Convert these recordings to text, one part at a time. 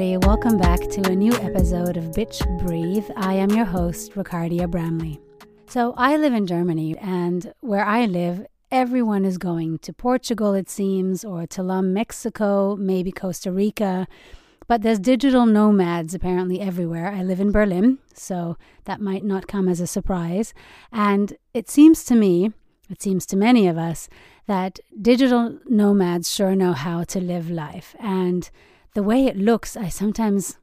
everybody. Welcome back to a new episode of Bitch Breathe. I am your host, Ricardia Bramley. So, I live in Germany, and where I live, everyone is going to Portugal, it seems, or Tulum, Mexico, maybe Costa Rica. But there's digital nomads apparently everywhere. I live in Berlin, so that might not come as a surprise. And it seems to me, it seems to many of us, that digital nomads sure know how to live life. And the way it looks, I sometimes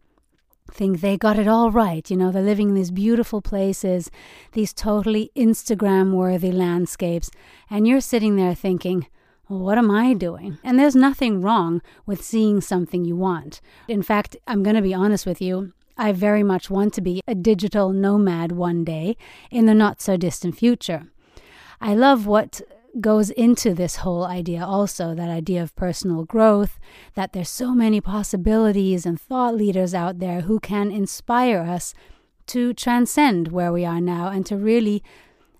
think they got it all right. You know, they're living in these beautiful places, these totally Instagram worthy landscapes. And you're sitting there thinking, well, what am I doing? And there's nothing wrong with seeing something you want. In fact, I'm going to be honest with you. I very much want to be a digital nomad one day in the not so distant future. I love what goes into this whole idea also that idea of personal growth that there's so many possibilities and thought leaders out there who can inspire us to transcend where we are now and to really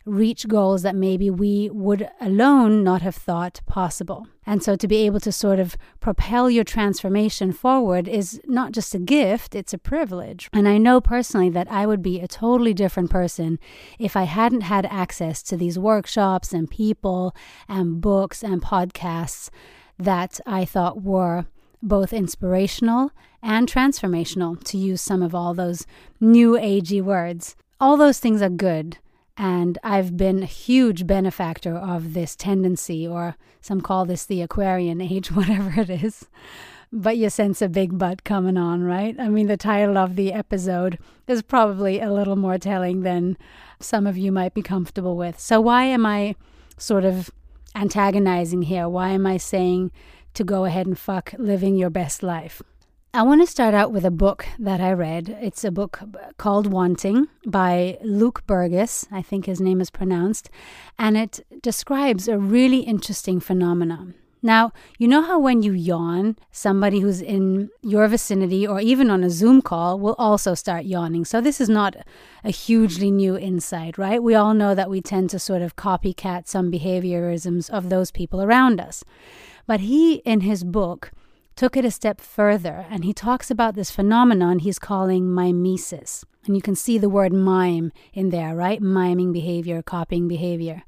reach goals that maybe we would alone not have thought possible. And so to be able to sort of propel your transformation forward is not just a gift, it's a privilege. And I know personally that I would be a totally different person if I hadn't had access to these workshops and people and books and podcasts that I thought were both inspirational and transformational, to use some of all those new agey words. All those things are good. And I've been a huge benefactor of this tendency, or some call this the Aquarian age, whatever it is. But you sense a big butt coming on, right? I mean, the title of the episode is probably a little more telling than some of you might be comfortable with. So, why am I sort of antagonizing here? Why am I saying to go ahead and fuck living your best life? I want to start out with a book that I read. It's a book called Wanting by Luke Burgis, I think his name is pronounced, and it describes a really interesting phenomenon. Now, you know how when you yawn, somebody who's in your vicinity or even on a Zoom call will also start yawning. So, this is not a hugely new insight, right? We all know that we tend to sort of copycat some behaviorisms of those people around us. But he, in his book, took it a step further and he talks about this phenomenon he's calling mimesis. And you can see the word mime in there, right? Miming behavior, copying behavior.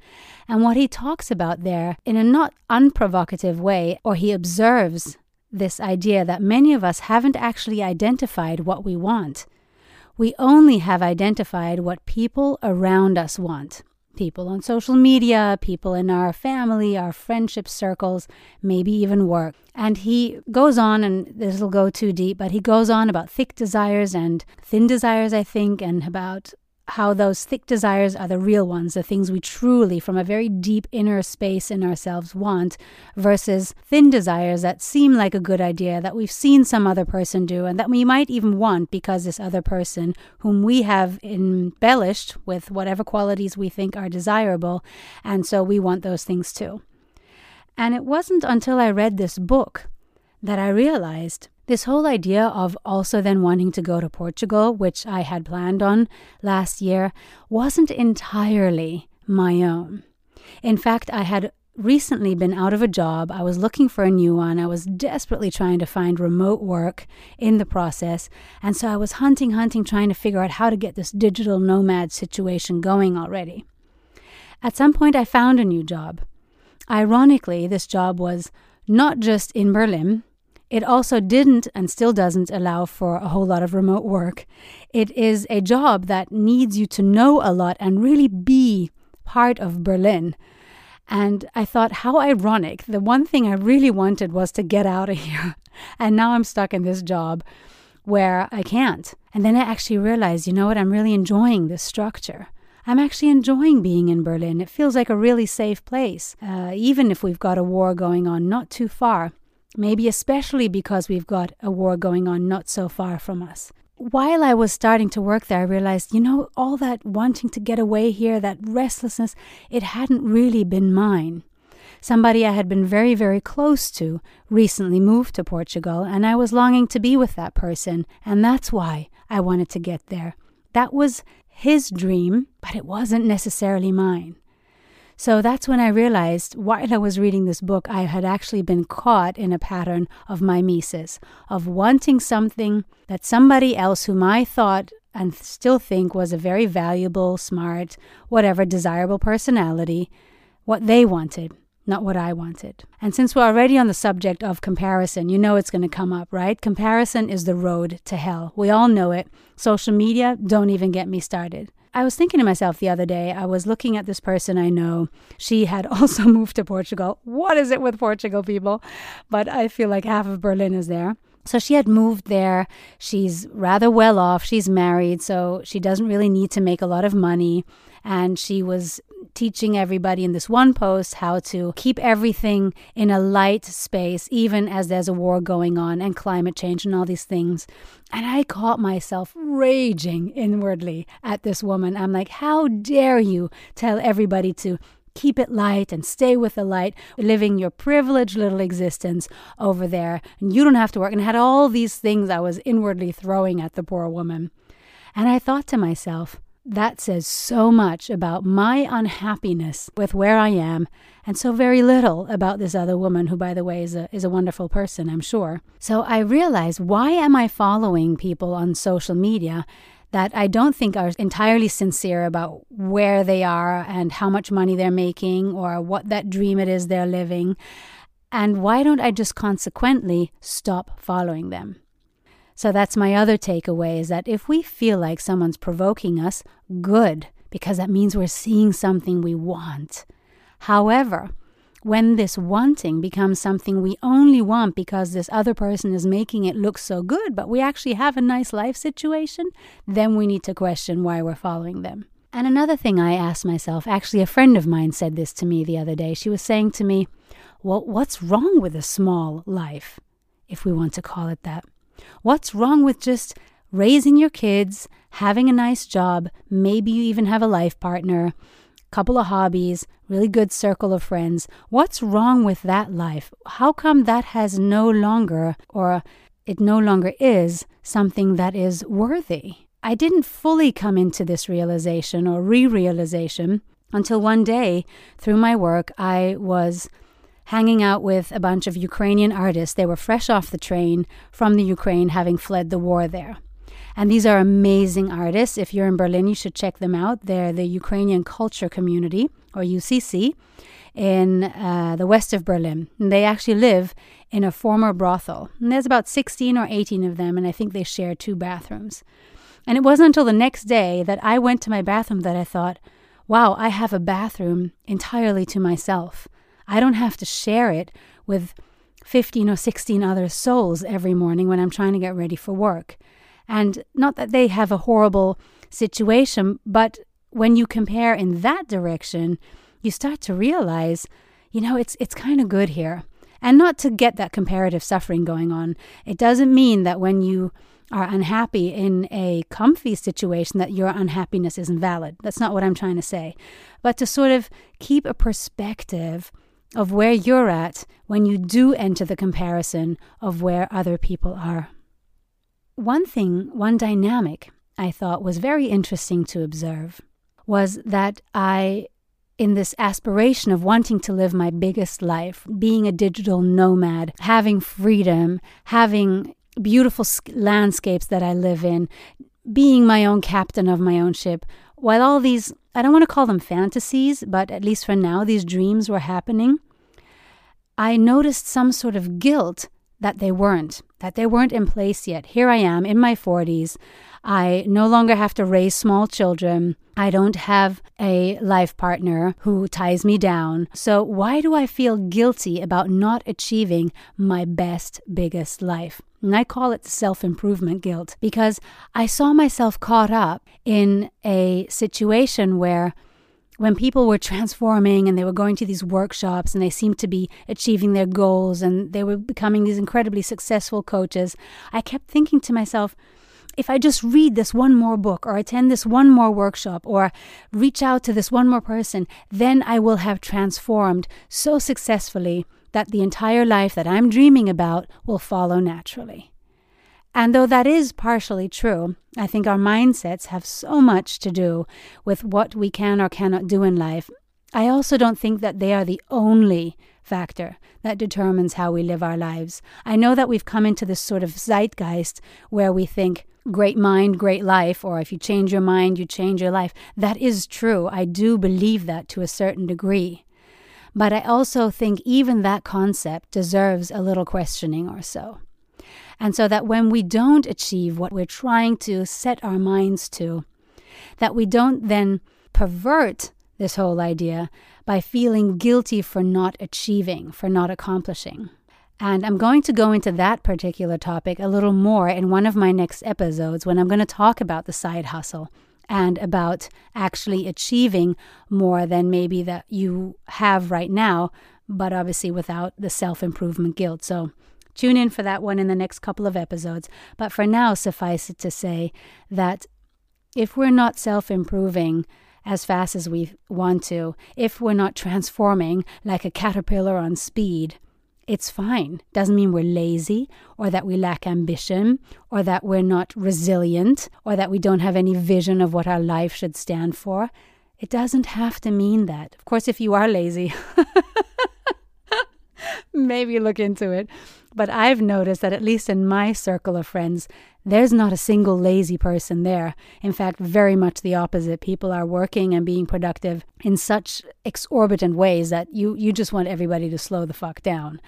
And what he talks about there in a not unprovocative way, or he observes this idea that many of us haven't actually identified what we want. We only have identified what people around us want people on social media, people in our family, our friendship circles, maybe even work. And he goes on, and this will go too deep, but he goes on about thick desires and thin desires, I think, and about how those thick desires are the real ones, the things we truly, from a very deep inner space in ourselves, want, versus thin desires that seem like a good idea that we've seen some other person do and that we might even want because this other person, whom we have embellished with whatever qualities we think are desirable, and so we want those things too. And it wasn't until I read this book that I realized this whole idea of also then wanting to go to Portugal, which I had planned on last year, wasn't entirely my own. In fact, I had recently been out of a job. I was looking for a new one. I was desperately trying to find remote work in the process. And so I was hunting, hunting, trying to figure out how to get this digital nomad situation going already. At some point, I found a new job. Ironically, this job was not just in Berlin, it also didn't and still doesn't allow for a whole lot of remote work. It is a job that needs you to know a lot and really be part of Berlin. And I thought, how ironic. The one thing I really wanted was to get out of here. And now I'm stuck in this job where I can't. And then I actually realized, you know what? I'm really enjoying this structure. I'm actually enjoying being in Berlin. It feels like a really safe place, uh, even if we've got a war going on not too far maybe especially because we've got a war going on not so far from us. While I was starting to work there, I realized, you know, all that wanting to get away here, that restlessness, it hadn't really been mine. Somebody I had been very, very close to recently moved to Portugal, and I was longing to be with that person, and that's why I wanted to get there. That was his dream, but it wasn't necessarily mine. So that's when I realized while I was reading this book, I had actually been caught in a pattern of mimesis, of wanting something that somebody else whom I thought and still think was a very valuable, smart, whatever, desirable personality, what they wanted, not what I wanted. And since we're already on the subject of comparison, you know it's going to come up, right? Comparison is the road to hell. We all know it. Social media, don't even get me started. I was thinking to myself the other day, I was looking at this person I know. She had also moved to Portugal. What is it with Portugal, people? But I feel like half of Berlin is there. So she had moved there. She's rather well off. She's married, so she doesn't really need to make a lot of money. And she was teaching everybody in this one post how to keep everything in a light space, even as there's a war going on and climate change and all these things. And I caught myself raging inwardly at this woman. I'm like, how dare you tell everybody to keep it light and stay with the light, living your privileged little existence over there. And you don't have to work. And had all these things I was inwardly throwing at the poor woman. And I thought to myself, that says so much about my unhappiness with where I am, and so very little about this other woman, who, by the way, is a, is a wonderful person, I'm sure. So I realize why am I following people on social media that I don't think are entirely sincere about where they are and how much money they're making or what that dream it is they're living? And why don't I just consequently stop following them? So that's my other takeaway is that if we feel like someone's provoking us, good, because that means we're seeing something we want. However, when this wanting becomes something we only want because this other person is making it look so good, but we actually have a nice life situation, then we need to question why we're following them. And another thing I asked myself, actually, a friend of mine said this to me the other day. She was saying to me, Well, what's wrong with a small life, if we want to call it that? What's wrong with just raising your kids, having a nice job, maybe you even have a life partner, couple of hobbies, really good circle of friends. What's wrong with that life? How come that has no longer or it no longer is something that is worthy? I didn't fully come into this realization or re realization until one day through my work, I was hanging out with a bunch of Ukrainian artists. They were fresh off the train from the Ukraine, having fled the war there. And these are amazing artists. If you're in Berlin, you should check them out. They're the Ukrainian Culture Community, or UCC, in uh, the west of Berlin. And they actually live in a former brothel. And there's about 16 or 18 of them, and I think they share two bathrooms. And it wasn't until the next day that I went to my bathroom that I thought, wow, I have a bathroom entirely to myself. I don't have to share it with 15 or 16 other souls every morning when I'm trying to get ready for work. And not that they have a horrible situation, but when you compare in that direction, you start to realize, you know, it's it's kind of good here. And not to get that comparative suffering going on. It doesn't mean that when you are unhappy in a comfy situation that your unhappiness isn't valid. That's not what I'm trying to say. But to sort of keep a perspective of where you're at when you do enter the comparison of where other people are. One thing, one dynamic I thought was very interesting to observe was that I, in this aspiration of wanting to live my biggest life, being a digital nomad, having freedom, having beautiful landscapes that I live in, being my own captain of my own ship, while all these, I don't want to call them fantasies, but at least for now, these dreams were happening, I noticed some sort of guilt that they weren't, that they weren't in place yet. Here I am in my 40s. I no longer have to raise small children. I don't have a life partner who ties me down. So, why do I feel guilty about not achieving my best, biggest life? And I call it self improvement guilt because I saw myself caught up in a situation where when people were transforming and they were going to these workshops and they seemed to be achieving their goals and they were becoming these incredibly successful coaches, I kept thinking to myself, if I just read this one more book or attend this one more workshop or reach out to this one more person, then I will have transformed so successfully that the entire life that I'm dreaming about will follow naturally. And though that is partially true, I think our mindsets have so much to do with what we can or cannot do in life. I also don't think that they are the only factor that determines how we live our lives. I know that we've come into this sort of zeitgeist where we think great mind, great life, or if you change your mind, you change your life. That is true. I do believe that to a certain degree. But I also think even that concept deserves a little questioning or so. And so that when we don't achieve what we're trying to set our minds to, that we don't then pervert this whole idea by feeling guilty for not achieving, for not accomplishing. And I'm going to go into that particular topic a little more in one of my next episodes when I'm going to talk about the side hustle and about actually achieving more than maybe that you have right now, but obviously without the self improvement guilt. So tune in for that one in the next couple of episodes. But for now, suffice it to say that if we're not self improving, as fast as we want to, if we're not transforming like a caterpillar on speed, it's fine. Doesn't mean we're lazy or that we lack ambition or that we're not resilient or that we don't have any vision of what our life should stand for. It doesn't have to mean that. Of course, if you are lazy, maybe look into it. But I've noticed that at least in my circle of friends, there's not a single lazy person there. In fact, very much the opposite. People are working and being productive in such exorbitant ways that you, you just want everybody to slow the fuck down.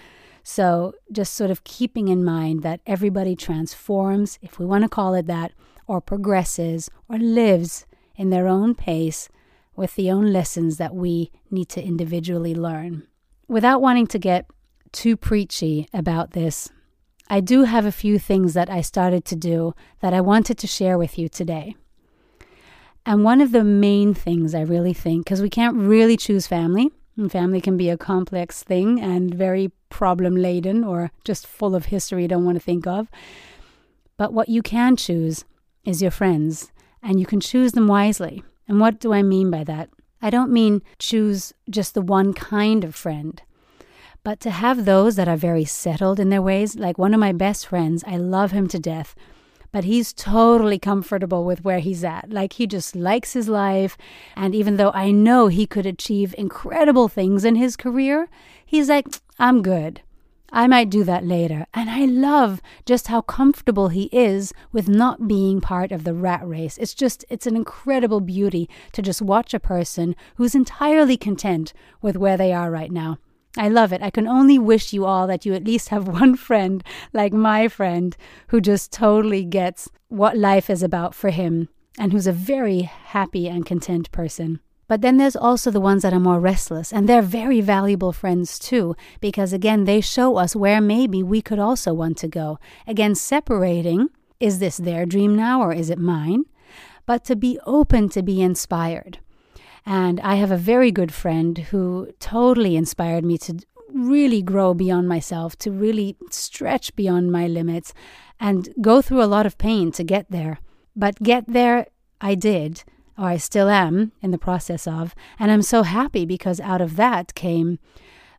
So, just sort of keeping in mind that everybody transforms, if we want to call it that, or progresses, or lives in their own pace with the own lessons that we need to individually learn. Without wanting to get too preachy about this, I do have a few things that I started to do that I wanted to share with you today. And one of the main things I really think, because we can't really choose family, and family can be a complex thing and very problem laden or just full of history you don't want to think of. But what you can choose is your friends, and you can choose them wisely. And what do I mean by that? I don't mean choose just the one kind of friend. But to have those that are very settled in their ways, like one of my best friends, I love him to death, but he's totally comfortable with where he's at. Like he just likes his life. And even though I know he could achieve incredible things in his career, he's like, I'm good. I might do that later. And I love just how comfortable he is with not being part of the rat race. It's just, it's an incredible beauty to just watch a person who's entirely content with where they are right now. I love it. I can only wish you all that you at least have one friend like my friend who just totally gets what life is about for him and who's a very happy and content person. But then there's also the ones that are more restless, and they're very valuable friends too, because again, they show us where maybe we could also want to go. Again, separating is this their dream now or is it mine? But to be open to be inspired. And I have a very good friend who totally inspired me to really grow beyond myself, to really stretch beyond my limits and go through a lot of pain to get there. But get there, I did, or I still am in the process of. And I'm so happy because out of that came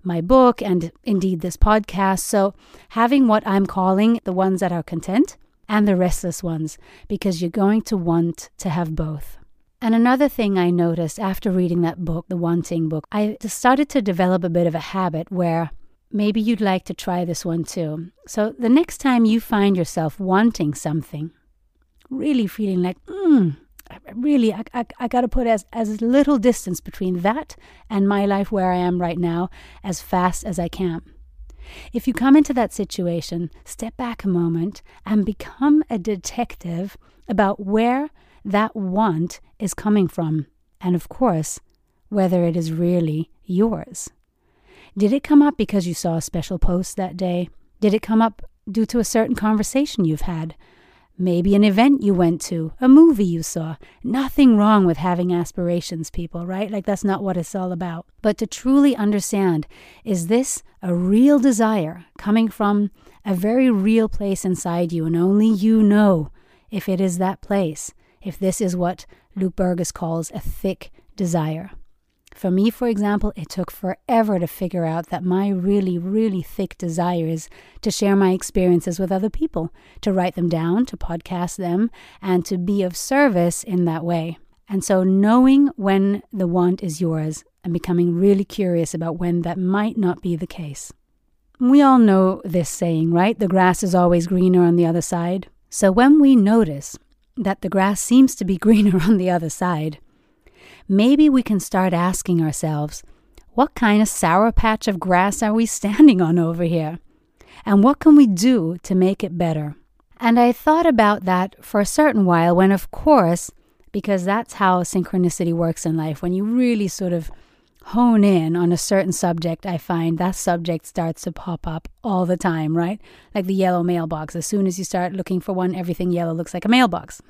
my book and indeed this podcast. So having what I'm calling the ones that are content and the restless ones, because you're going to want to have both. And another thing I noticed after reading that book, the Wanting book, I started to develop a bit of a habit where maybe you'd like to try this one too. So the next time you find yourself wanting something, really feeling like, mm, really, I, I, I got to put as, as little distance between that and my life where I am right now as fast as I can. If you come into that situation, step back a moment and become a detective about where that want is coming from, and of course, whether it is really yours. Did it come up because you saw a special post that day? Did it come up due to a certain conversation you've had? Maybe an event you went to, a movie you saw. Nothing wrong with having aspirations, people, right? Like that's not what it's all about. But to truly understand, is this a real desire coming from a very real place inside you, and only you know if it is that place? If this is what Luke Burgis calls a thick desire. For me, for example, it took forever to figure out that my really, really thick desire is to share my experiences with other people, to write them down, to podcast them, and to be of service in that way. And so, knowing when the want is yours and becoming really curious about when that might not be the case. We all know this saying, right? The grass is always greener on the other side. So, when we notice that the grass seems to be greener on the other side, maybe we can start asking ourselves, what kind of sour patch of grass are we standing on over here? And what can we do to make it better? And I thought about that for a certain while when, of course, because that's how synchronicity works in life. When you really sort of hone in on a certain subject, I find that subject starts to pop up all the time, right? Like the yellow mailbox. As soon as you start looking for one, everything yellow looks like a mailbox.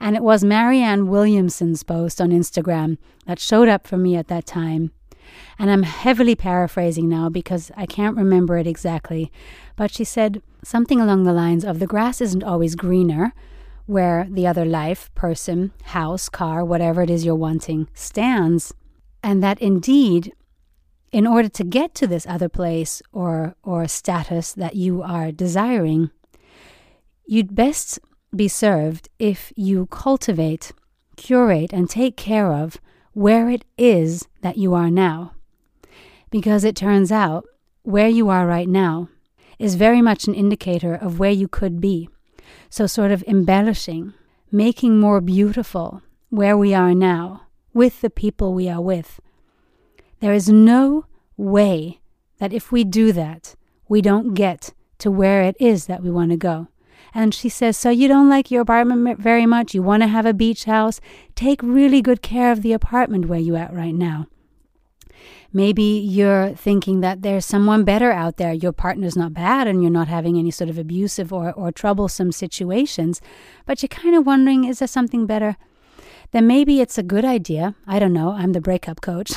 And it was Marianne Williamson's post on Instagram that showed up for me at that time. And I'm heavily paraphrasing now because I can't remember it exactly. But she said something along the lines of the grass isn't always greener where the other life, person, house, car, whatever it is you're wanting, stands, and that indeed, in order to get to this other place or, or status that you are desiring, you'd best be served if you cultivate, curate, and take care of where it is that you are now. Because it turns out where you are right now is very much an indicator of where you could be. So, sort of embellishing, making more beautiful where we are now with the people we are with. There is no way that if we do that, we don't get to where it is that we want to go. And she says, So you don't like your apartment very much? You want to have a beach house? Take really good care of the apartment where you're at right now. Maybe you're thinking that there's someone better out there. Your partner's not bad and you're not having any sort of abusive or, or troublesome situations, but you're kind of wondering, is there something better? Then maybe it's a good idea. I don't know. I'm the breakup coach.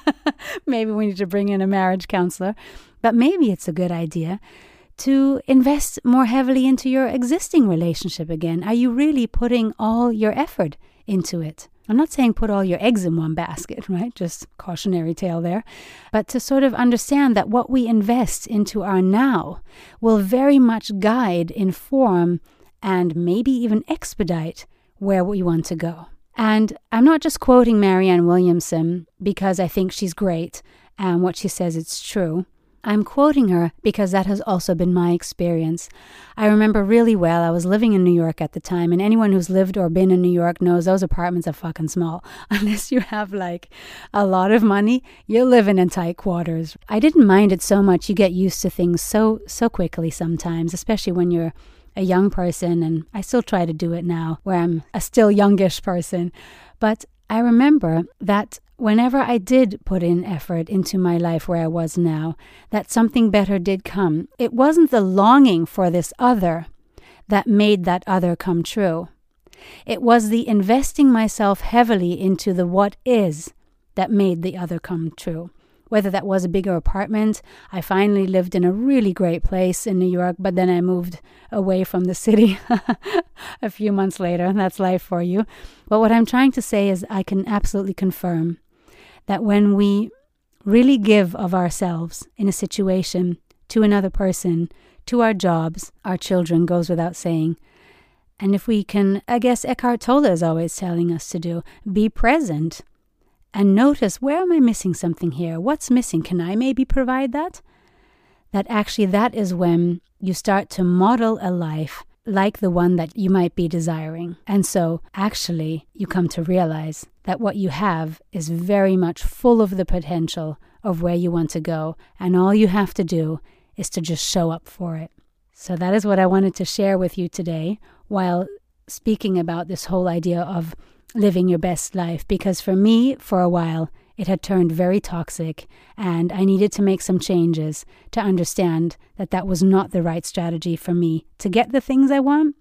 maybe we need to bring in a marriage counselor. But maybe it's a good idea to invest more heavily into your existing relationship again. Are you really putting all your effort into it? I'm not saying put all your eggs in one basket, right? Just cautionary tale there. But to sort of understand that what we invest into our now will very much guide, inform, and maybe even expedite where we want to go. And I'm not just quoting Marianne Williamson because I think she's great and what she says is true. I'm quoting her because that has also been my experience. I remember really well, I was living in New York at the time, and anyone who's lived or been in New York knows those apartments are fucking small. Unless you have like a lot of money, you're living in tight quarters. I didn't mind it so much. You get used to things so, so quickly sometimes, especially when you're a young person, and I still try to do it now, where I'm a still youngish person. But I remember that whenever I did put in effort into my life where I was now, that something better did come. It wasn't the longing for this other that made that other come true. It was the investing myself heavily into the what is that made the other come true. Whether that was a bigger apartment, I finally lived in a really great place in New York, but then I moved away from the city a few months later. That's life for you. But what I'm trying to say is, I can absolutely confirm that when we really give of ourselves in a situation to another person, to our jobs, our children, goes without saying. And if we can, I guess Eckhart Tolle is always telling us to do, be present and notice where am I missing something here? What's missing? Can I maybe provide that? That actually, that is when you start to model a life like the one that you might be desiring. And so, actually, you come to realize that what you have is very much full of the potential of where you want to go. And all you have to do is to just show up for it. So, that is what I wanted to share with you today while speaking about this whole idea of living your best life. Because for me, for a while, it had turned very toxic, and I needed to make some changes to understand that that was not the right strategy for me to get the things I want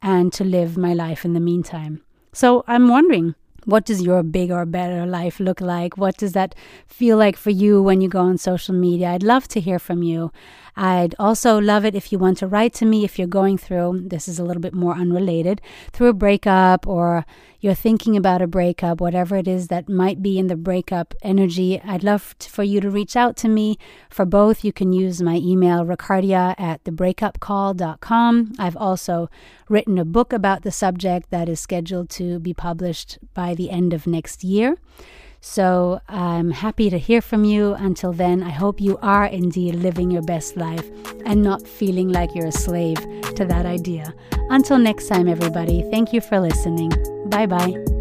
and to live my life in the meantime. So I'm wondering, what does your big or better life look like? What does that feel like for you when you go on social media? I'd love to hear from you. I'd also love it if you want to write to me if you're going through, this is a little bit more unrelated, through a breakup or you're thinking about a breakup, whatever it is that might be in the breakup energy. I'd love for you to reach out to me. For both, you can use my email, ricardia at thebreakupcall.com. I've also written a book about the subject that is scheduled to be published by the end of next year. So I'm happy to hear from you. Until then, I hope you are indeed living your best life and not feeling like you're a slave to that idea. Until next time, everybody, thank you for listening. Bye bye.